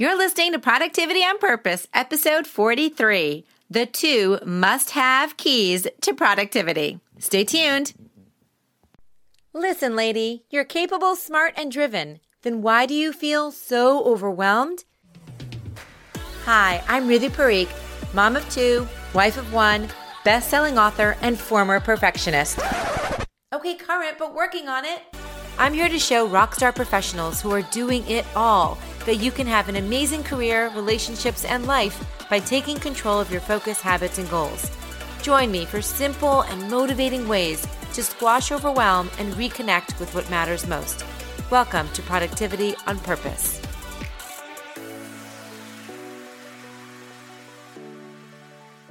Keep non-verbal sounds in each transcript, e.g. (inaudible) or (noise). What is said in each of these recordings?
You're listening to Productivity on Purpose, episode 43 The Two Must Have Keys to Productivity. Stay tuned. Listen, lady, you're capable, smart, and driven. Then why do you feel so overwhelmed? Hi, I'm Ritu Parikh, mom of two, wife of one, best selling author, and former perfectionist. Okay, current, but working on it. I'm here to show rockstar professionals who are doing it all that you can have an amazing career, relationships, and life by taking control of your focus, habits, and goals. Join me for simple and motivating ways to squash overwhelm and reconnect with what matters most. Welcome to Productivity on Purpose.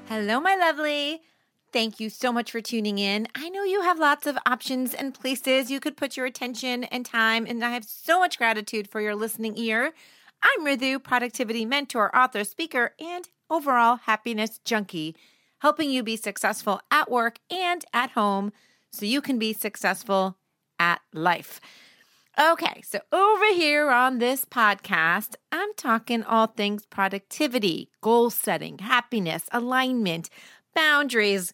Hello, my lovely. Thank you so much for tuning in. I know you have lots of options and places you could put your attention and time, and I have so much gratitude for your listening ear. I'm Ritu, productivity mentor, author, speaker, and overall happiness junkie, helping you be successful at work and at home so you can be successful at life. Okay, so over here on this podcast, I'm talking all things productivity, goal setting, happiness, alignment, boundaries.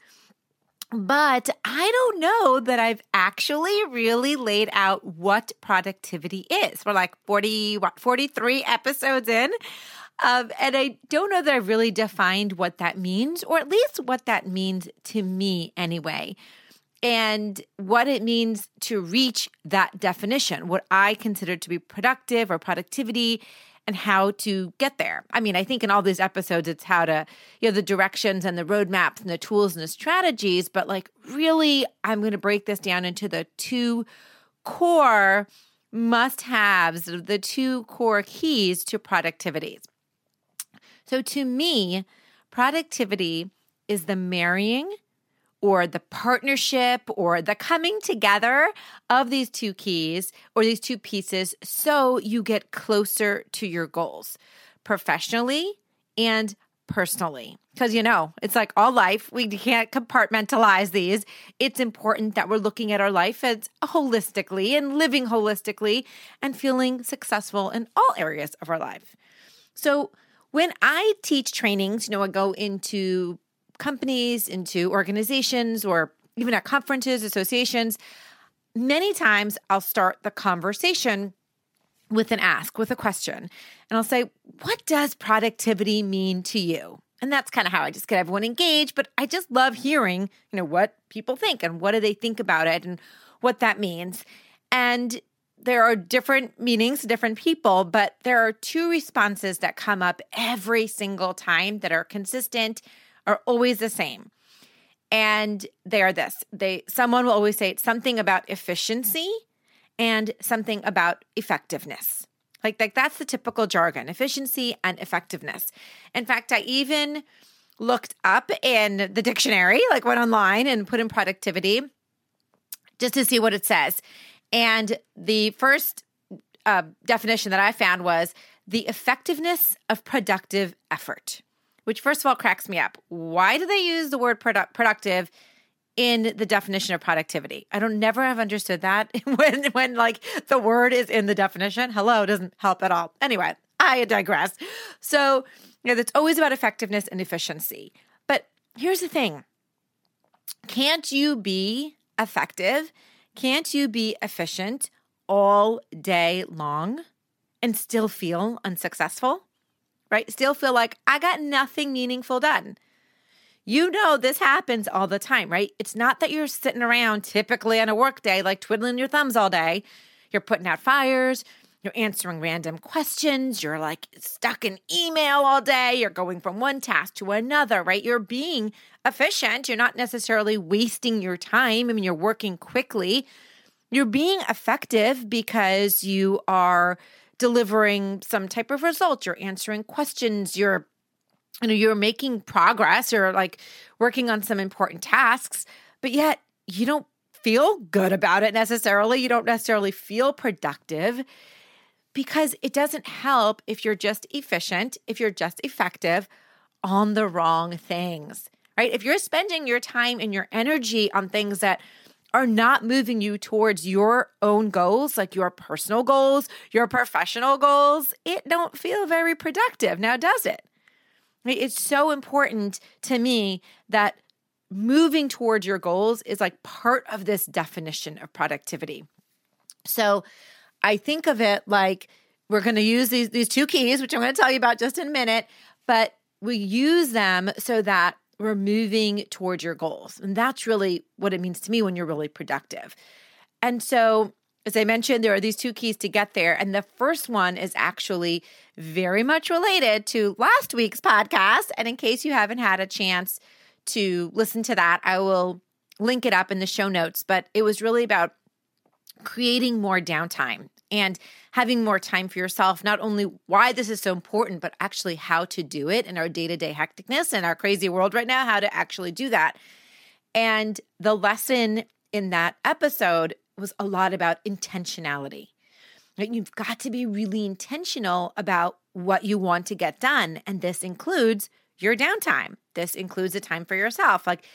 But I don't know that I've actually really laid out what productivity is. We're like 40, what, 43 episodes in. Um, and I don't know that I've really defined what that means, or at least what that means to me anyway, and what it means to reach that definition, what I consider to be productive or productivity, and how to get there. I mean, I think in all these episodes, it's how to, you know, the directions and the roadmaps and the tools and the strategies. But like, really, I'm going to break this down into the two core must haves, the two core keys to productivity. So to me, productivity is the marrying or the partnership or the coming together of these two keys or these two pieces so you get closer to your goals professionally and personally. Because, you know, it's like all life, we can't compartmentalize these. It's important that we're looking at our life as holistically and living holistically and feeling successful in all areas of our life. So, when I teach trainings, you know, I go into companies, into organizations, or even at conferences, associations, many times I'll start the conversation with an ask, with a question. And I'll say, What does productivity mean to you? And that's kind of how I just get everyone engaged. But I just love hearing, you know, what people think and what do they think about it and what that means. And there are different meanings different people, but there are two responses that come up every single time that are consistent are always the same. And they are this. They someone will always say something about efficiency and something about effectiveness. Like, like that's the typical jargon, efficiency and effectiveness. In fact, I even looked up in the dictionary, like went online and put in productivity just to see what it says. And the first uh, definition that I found was the effectiveness of productive effort which first of all cracks me up. Why do they use the word produ- productive in the definition of productivity? I don't never have understood that (laughs) when when like the word is in the definition. Hello doesn't help at all. Anyway, I digress. So, you know, that's always about effectiveness and efficiency. But here's the thing. Can't you be effective? Can't you be efficient all day long and still feel unsuccessful? Right? Still feel like I got nothing meaningful done. You know, this happens all the time, right? It's not that you're sitting around typically on a work day, like twiddling your thumbs all day. You're putting out fires, you're answering random questions, you're like stuck in email all day, you're going from one task to another, right? You're being efficient. You're not necessarily wasting your time. I mean, you're working quickly. You're being effective because you are delivering some type of result, you're answering questions, you're you know, you're making progress, you're like working on some important tasks, but yet you don't feel good about it necessarily. You don't necessarily feel productive because it doesn't help if you're just efficient, if you're just effective on the wrong things, right? If you're spending your time and your energy on things that are not moving you towards your own goals, like your personal goals, your professional goals, it don't feel very productive. Now, does it? It's so important to me that moving towards your goals is like part of this definition of productivity. So I think of it like we're going to use these these two keys, which I'm going to tell you about just in a minute, but we use them so that we're moving towards your goals. And that's really what it means to me when you're really productive. And so, as I mentioned, there are these two keys to get there. And the first one is actually very much related to last week's podcast. And in case you haven't had a chance to listen to that, I will link it up in the show notes. But it was really about creating more downtime and having more time for yourself. Not only why this is so important, but actually how to do it in our day to day hecticness and our crazy world right now, how to actually do that. And the lesson in that episode was a lot about intentionality. You've got to be really intentional about what you want to get done. And this includes your downtime. This includes a time for yourself. Like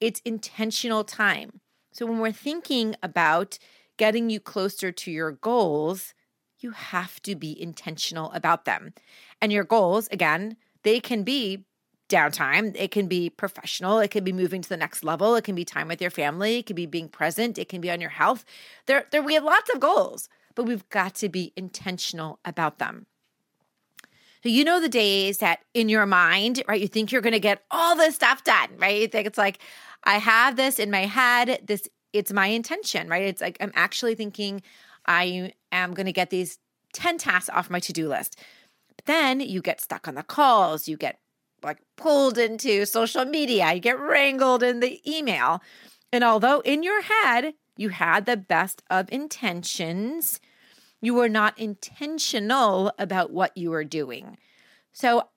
it's intentional time. So when we're thinking about getting you closer to your goals, you have to be intentional about them. And your goals, again, they can be downtime, it can be professional, it can be moving to the next level, it can be time with your family, it can be being present, it can be on your health. There, there we have lots of goals, but we've got to be intentional about them. So you know the days that in your mind, right, you think you're going to get all this stuff done, right? You think it's like, I have this in my head, this it's my intention, right? It's like I'm actually thinking I am going to get these 10 tasks off my to do list. But then you get stuck on the calls, you get like pulled into social media, you get wrangled in the email. And although in your head you had the best of intentions, you were not intentional about what you were doing. So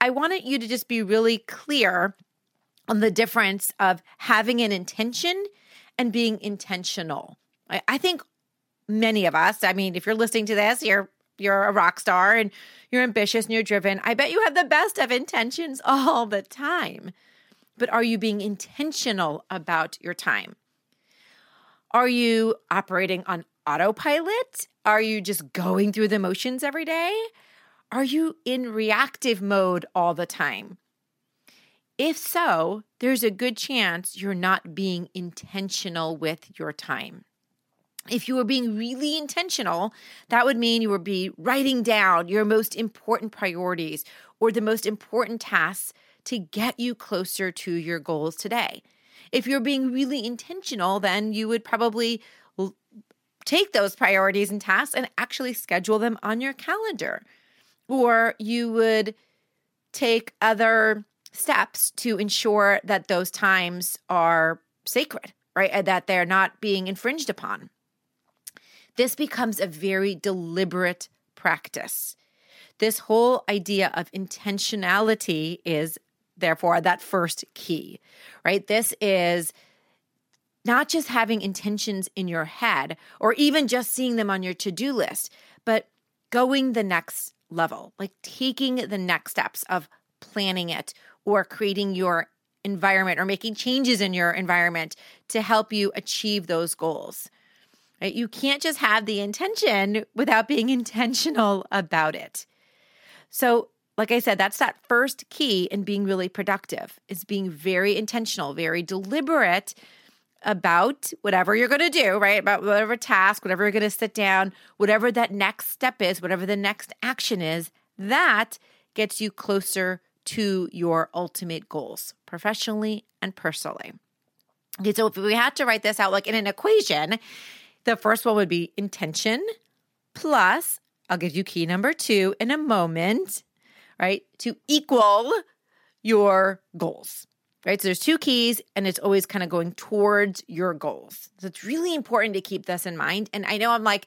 I wanted you to just be really clear on the difference of having an intention and being intentional. I, I think many of us, I mean, if you're listening to this, you're you're a rock star and you're ambitious and you're driven. I bet you have the best of intentions all the time. But are you being intentional about your time? Are you operating on autopilot? Are you just going through the motions every day? Are you in reactive mode all the time? If so, there's a good chance you're not being intentional with your time. If you were being really intentional, that would mean you would be writing down your most important priorities or the most important tasks to get you closer to your goals today. If you're being really intentional, then you would probably take those priorities and tasks and actually schedule them on your calendar. Or you would take other steps to ensure that those times are sacred, right? That they're not being infringed upon. This becomes a very deliberate practice. This whole idea of intentionality is therefore that first key, right? This is not just having intentions in your head or even just seeing them on your to do list, but going the next level, like taking the next steps of planning it or creating your environment or making changes in your environment to help you achieve those goals. Right? You can't just have the intention without being (laughs) intentional about it. So, like I said, that's that first key in being really productive is being very intentional, very deliberate about whatever you're going to do, right? About whatever task, whatever you're going to sit down, whatever that next step is, whatever the next action is, that gets you closer to your ultimate goals professionally and personally. Okay, so if we had to write this out like in an equation, the first one would be intention plus, I'll give you key number two in a moment, right, to equal your goals, right? So there's two keys and it's always kind of going towards your goals. So it's really important to keep this in mind. And I know I'm like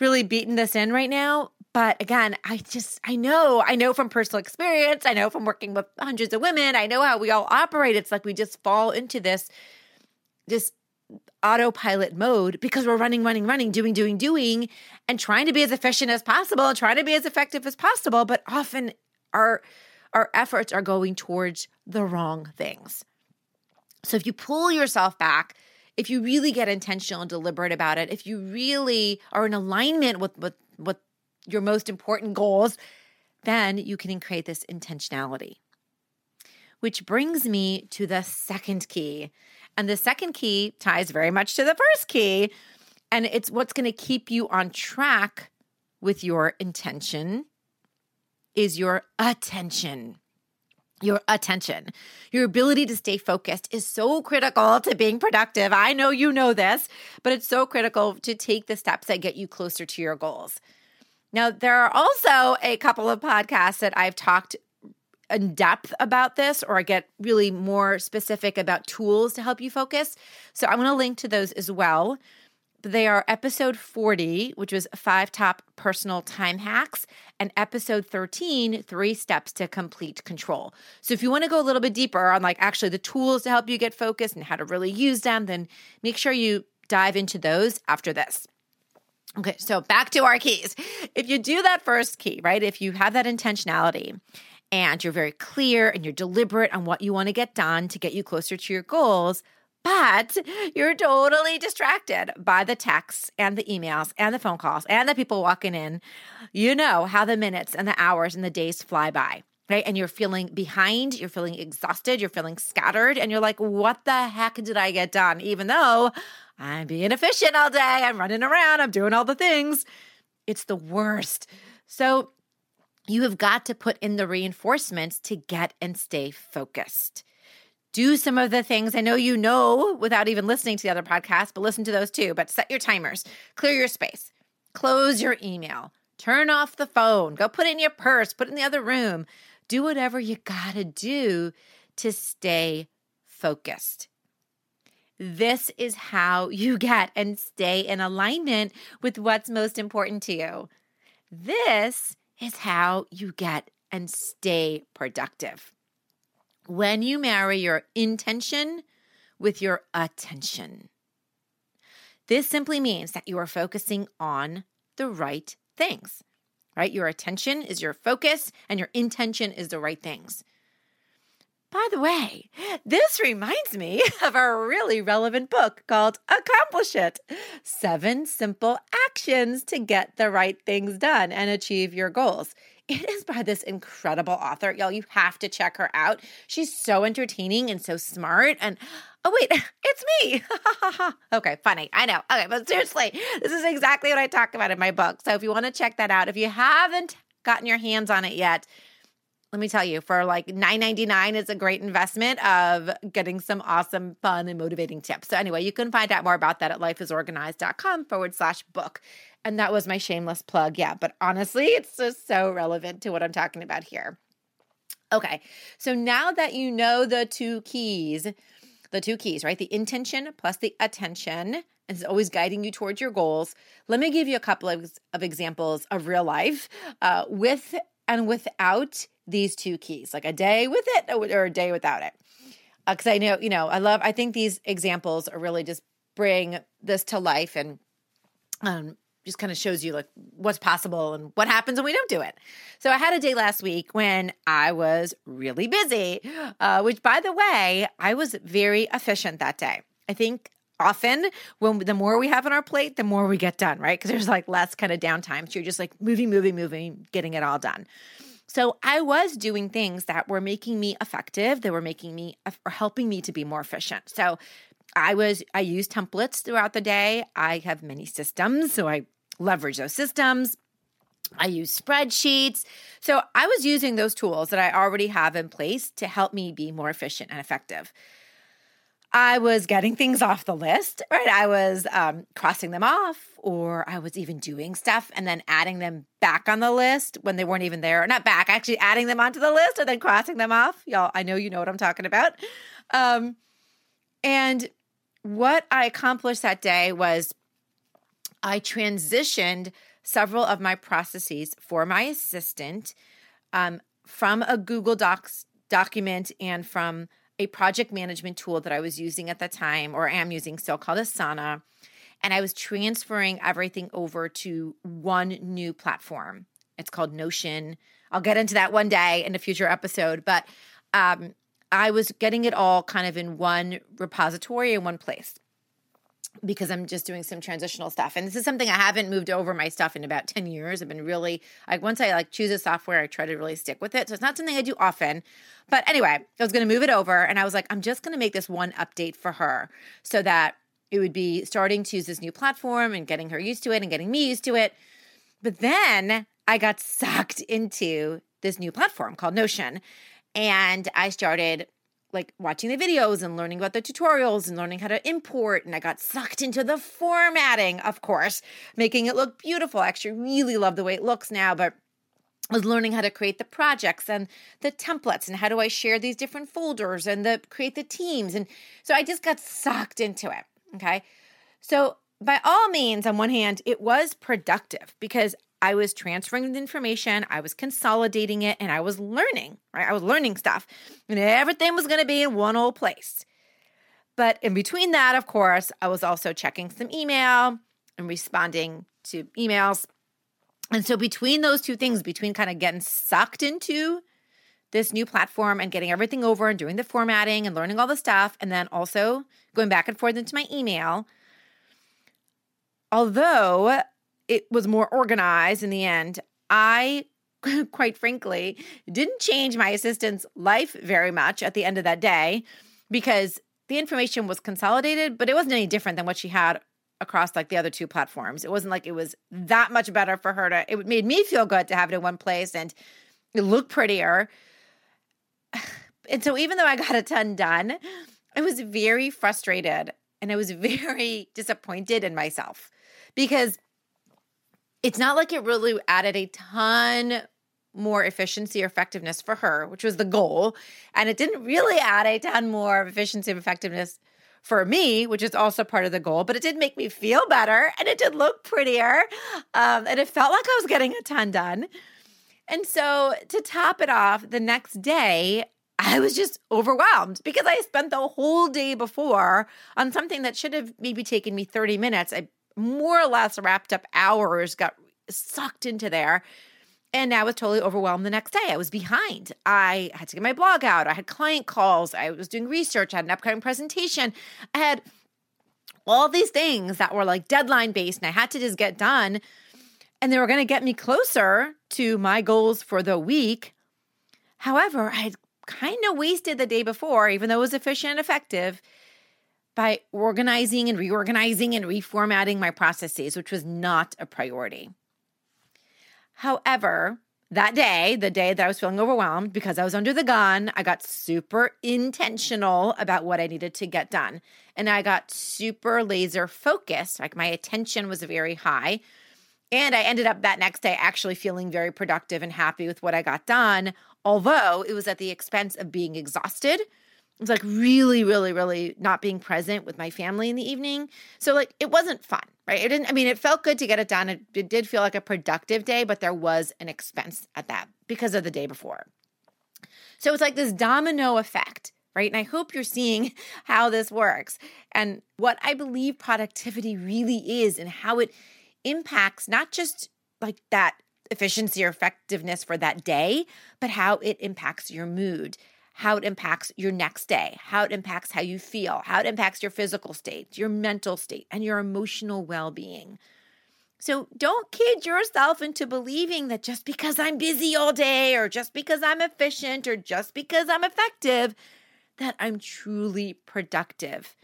really beating this in right now, but again, I just, I know, I know from personal experience, I know from working with hundreds of women, I know how we all operate. It's like we just fall into this, this autopilot mode because we're running, running, running, doing, doing, doing, and trying to be as efficient as possible and trying to be as effective as possible. But often our, our efforts are going towards the wrong things. So if you pull yourself back if you really get intentional and deliberate about it, if you really are in alignment with with, with your most important goals, then you can create this intentionality. Which brings me to the second key. And the second key ties very much to the first key. And it's what's going to keep you on track with your intention is your attention. Your attention, your ability to stay focused is so critical to being productive. I know you know this, but it's so critical to take the steps that get you closer to your goals. Now, there are also a couple of podcasts that I've talked in depth about this, or I get really more specific about tools to help you focus. So I'm going to link to those as well. They are episode 40, which was five top personal time hacks, and episode 13, three steps to complete control. So if you want to go a little bit deeper on like actually the tools to help you get focused and how to really use them, then make sure you dive into those after this. Okay, so back to our keys. If you do that first key, right? If you have that intentionality and you're very clear and you're deliberate on what you want to get done to get you closer to your goals, but you're totally distracted by the texts and the emails and the phone calls and the people walking in, you know how the minutes and the hours and the days fly by right? And you're feeling behind, you're feeling exhausted, you're feeling scattered, and you're like, what the heck did I get done? Even though I'm being efficient all day. I'm running around. I'm doing all the things. It's the worst. So you have got to put in the reinforcements to get and stay focused. Do some of the things I know you know without even listening to the other podcasts, but listen to those too. But set your timers, clear your space, close your email, turn off the phone, go put it in your purse, put it in the other room. Do whatever you got to do to stay focused. This is how (laughs) you get and stay in alignment with what's most important to you. This is how you get and stay productive. When you marry your intention with your attention, this simply means that you are focusing on the right things, right? Your attention is your focus and your intention is the right things. By the way, this reminds me (laughs) of a really relevant book called Accomplish It Seven Simple Actions to Get the Right Things Done and Achieve Your Goals. It is by this incredible author. Y'all, you have to check her out. She's so entertaining and so smart. And oh, wait, (laughs) it's me. (laughs) okay, funny. I know. Okay, but seriously, this is exactly what I talk about in my book. So if you want to check that out, if you haven't gotten your hands on it yet, let me tell you, for like $9.99 is a great investment of getting some awesome, fun, and motivating tips. So, anyway, you can find out more about that at lifeisorganized.com forward slash book. And that was my shameless plug. Yeah, but honestly, it's just so relevant to what I'm talking about here. Okay, so now that you know the two keys, the two keys, right? The intention plus the attention is always guiding you towards your goals. Let me give you a couple of, of examples of real life uh, with and without these two keys, like a day with it or a day without it. Because uh, I know, you know, I love, I think these examples are really just bring this to life and um, just kind of shows you like what's possible and what happens when we don't do it. So I had a day last week when I was really busy, uh, which by the way, I was very efficient that day. I think often when the more we have on our plate, the more we get done, right? Because there's like less kind of downtime. So you're just like moving, moving, moving, getting it all done. So I was doing things that were making me effective, they were making me uh, or helping me to be more efficient. So I was I use templates throughout the day. I have many systems, so I leverage those systems. I use spreadsheets. So I was using those tools that I already have in place to help me be more efficient and effective. I was getting things off the list, right? I was um, crossing them off, or I was even doing stuff and then adding them back on the list when they weren't even there. Not back, actually adding them onto the list and then crossing them off. Y'all, I know you know what I'm talking about. Um, and what I accomplished that day was I transitioned several of my processes for my assistant um, from a Google Docs document and from a project management tool that I was using at the time, or am using still, called Asana. And I was transferring everything over to one new platform. It's called Notion. I'll get into that one day in a future episode, but um, I was getting it all kind of in one repository in one place. Because I'm just doing some transitional stuff. And this is something I haven't moved over my stuff in about 10 years. I've been really like once I like choose a software, I try to really stick with it. So it's not something I do often. But anyway, I was going to move it over and I was like I'm just going to make this one update for her so that it would be starting to use this new platform and getting her used to it and getting me used to it. But then I got sucked into this new platform called Notion and I started like watching the videos and learning about the tutorials and learning how to import. And I got sucked into the formatting, of course, making it look beautiful. I actually really love the way it looks now, but I was learning how to create the projects and the templates and how do I share these different folders and the create the teams. And so I just got sucked into it. Okay. So by all means, on one hand, it was productive because I was transferring the information, I was consolidating it, and I was learning, right? I was learning stuff, and everything was going to be in one old place. But in between that, of course, I was also checking some email and responding to emails. And so, between those two things, between kind of getting sucked into this new platform and getting everything over and doing the formatting and learning all the stuff, and then also going back and forth into my email, although it was more organized in the end. I, (laughs) quite frankly, didn't change my assistant's life very much at the end of that day because the information was consolidated, but it wasn't any different than what she had across like the other two platforms. It wasn't like it was that much better for her to, it made me feel good to have it in one place and it looked prettier. (sighs) And so even though I got a ton done, I was very frustrated and I was (laughs) very disappointed in myself because it's not like it really added a ton more efficiency or effectiveness for her, which was the goal. And it didn't really add a ton more efficiency and effectiveness for me, which is also part of the goal, but it did make me feel better and it did look prettier. Um, and it felt like I was getting a ton done. And so to top it off, the next day, I was just overwhelmed because I spent the whole day before on something that should have maybe taken me 30 minutes. I more or less wrapped up hours, got sucked into there. And I was totally overwhelmed the next day. I was behind. I had to get my blog out. I had client calls. I was doing research. I had an upcoming presentation. I had all these things that were like deadline based, and I had to just get done. And they were going to get me closer to my goals for the week. However, I had kind of wasted the day before, even though it was efficient and effective, by organizing and reorganizing and reformatting my processes, which was not a priority. However, that day, the day that I was feeling overwhelmed because I was under the gun, I got super intentional about what I needed to get done. And I got super laser focused. Like my attention was very high. And I ended up that next day actually feeling very productive and happy with what I got done, although it was at the expense of being exhausted was like really, really, really not being present with my family in the evening. So like it wasn't fun, right? It didn't, I mean, it felt good to get it done. It, it did feel like a productive day, but there was an expense at that because of the day before. So it's like this domino effect, right? And I hope you're seeing (laughs) how this works and what I believe productivity really is and how it impacts not just like that efficiency or effectiveness for that day, but how it impacts your mood, how it impacts your next day, how it impacts how you feel, how it impacts your physical state, your mental state, and your emotional well being. So don't kid yourself into believing that just because I'm busy all day, or just because I'm efficient, or just because I'm effective, that I'm truly productive.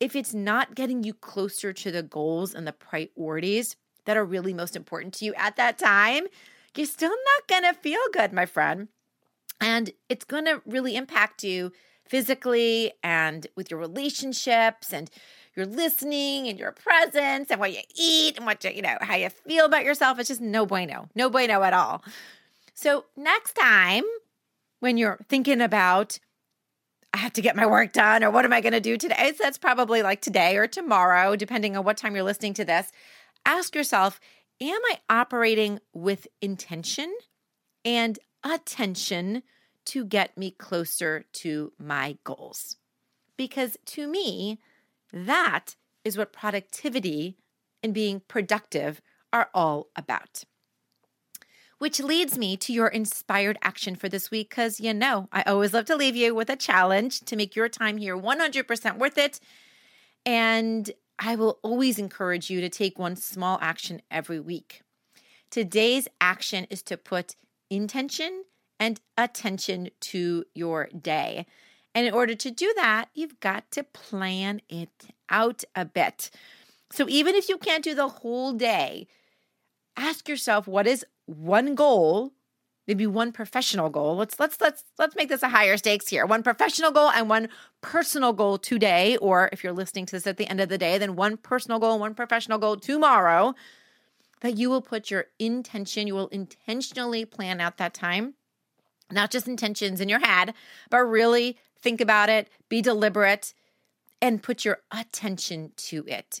If it's not getting you closer to the goals and the priorities that are really most important to you at that time, you're still not to feel good, my friend. And it's going to really impact you physically and with your relationships and your listening and your presence and what you eat and what you, you know, how you feel about yourself. It's just no bueno, no bueno at all. So, next time when you're thinking about, I have to get my work done or what am I going to do today? So that's probably like today or tomorrow, depending on what time you're listening to this. Ask yourself, am I operating with intention and attention to get me closer to my goals. Because to me, that is what productivity and being productive are all about. Which leads me to your inspired action for this week, because you know, I always love to leave you with a challenge to make your time here 100% worth it. And I will always encourage you to take one small action every week. Today's action is to put intention and attention to your day. And in order to do that, you've got to plan it out a bit. So even if you can't do the whole day, ask yourself what is one goal maybe one professional goal. Let's let's let's let's make this a higher stakes here. One professional goal and one personal goal today or if you're listening to this at the end of the day, then one personal goal and one professional goal tomorrow that you will put your intention, you will intentionally plan out that time. Not just intentions in your head, but really think about it, be deliberate and put your attention to it.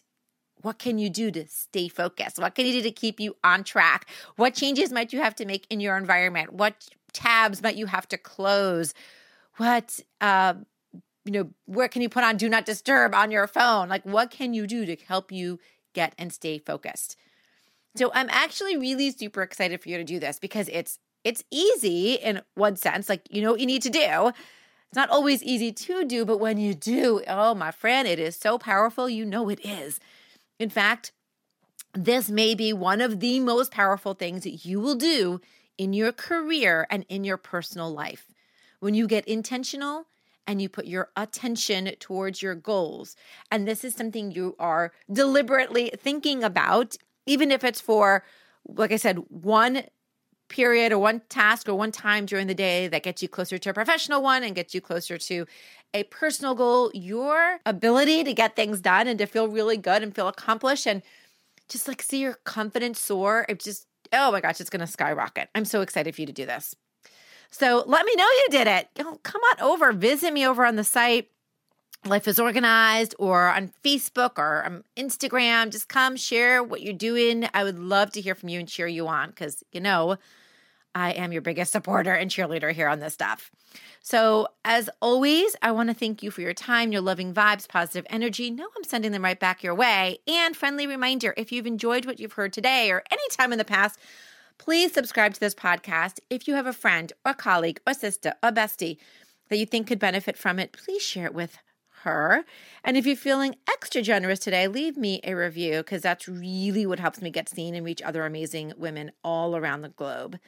What can you do to stay focused? What can you do to keep you on track? What changes might you have to make in your environment? What tabs might you have to close? What, uh, you know, where can you put on do not disturb on your phone? Like, what can you do to help you get and stay focused? So, I'm actually really super excited for you to do this because it's it's easy in one sense. Like, you know what you need to do. It's not always easy to do, but when you do, oh, my friend, it is so powerful. You know it is. In fact, this may be one of the most powerful things that you will do in your career and in your personal life. When you get intentional and you put your attention towards your goals, and this is something you are deliberately thinking about, even if it's for, like I said, one period or one task or one time during the day that gets you closer to a professional one and gets you closer to a personal goal, your ability to get things done and to feel really good and feel accomplished and just like see your confidence soar, it just, oh my gosh, it's going to skyrocket. I'm so excited for you to do this. So let me know you did it. come on over, visit me over on the site. Life is organized or on Facebook or on Instagram. Just come share what you're doing. I would love to hear from you and cheer you on because, you know, I am your biggest supporter and cheerleader here on this stuff. So, as always, I want to thank you for your time, your loving vibes, positive energy. No, I'm sending them right back your way. And friendly reminder if you've enjoyed what you've heard today or any time in the past, please subscribe to this podcast. If you have a friend or colleague or sister or bestie that you think could benefit from it, please share it with her. And if you're feeling extra generous today, leave me a review because that's really what helps me get seen and reach other amazing women all around the globe.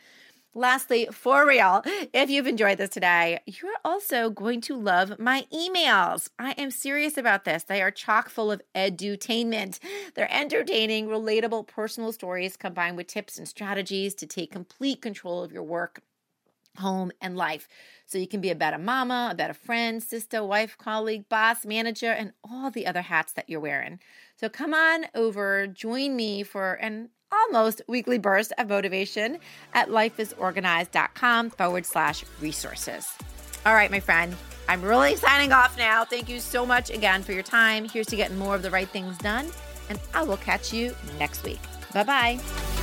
Lastly, for real, if you've enjoyed this today, you're also going to love my emails. I am serious about this. They are chock full of edutainment. They're entertaining, relatable personal stories combined with tips and strategies to take complete control of your work home, and life. So you can be a better mama, a better friend, sister, wife, colleague, boss, manager, and all the other hats that you're wearing. So come on over, join me for an almost weekly burst of motivation at lifeisorganized.com forward slash resources. All right, my friend, I'm really signing off now. Thank you so much again for your time. Here's to getting more of the right things done, and I will catch you next week. Bye bye.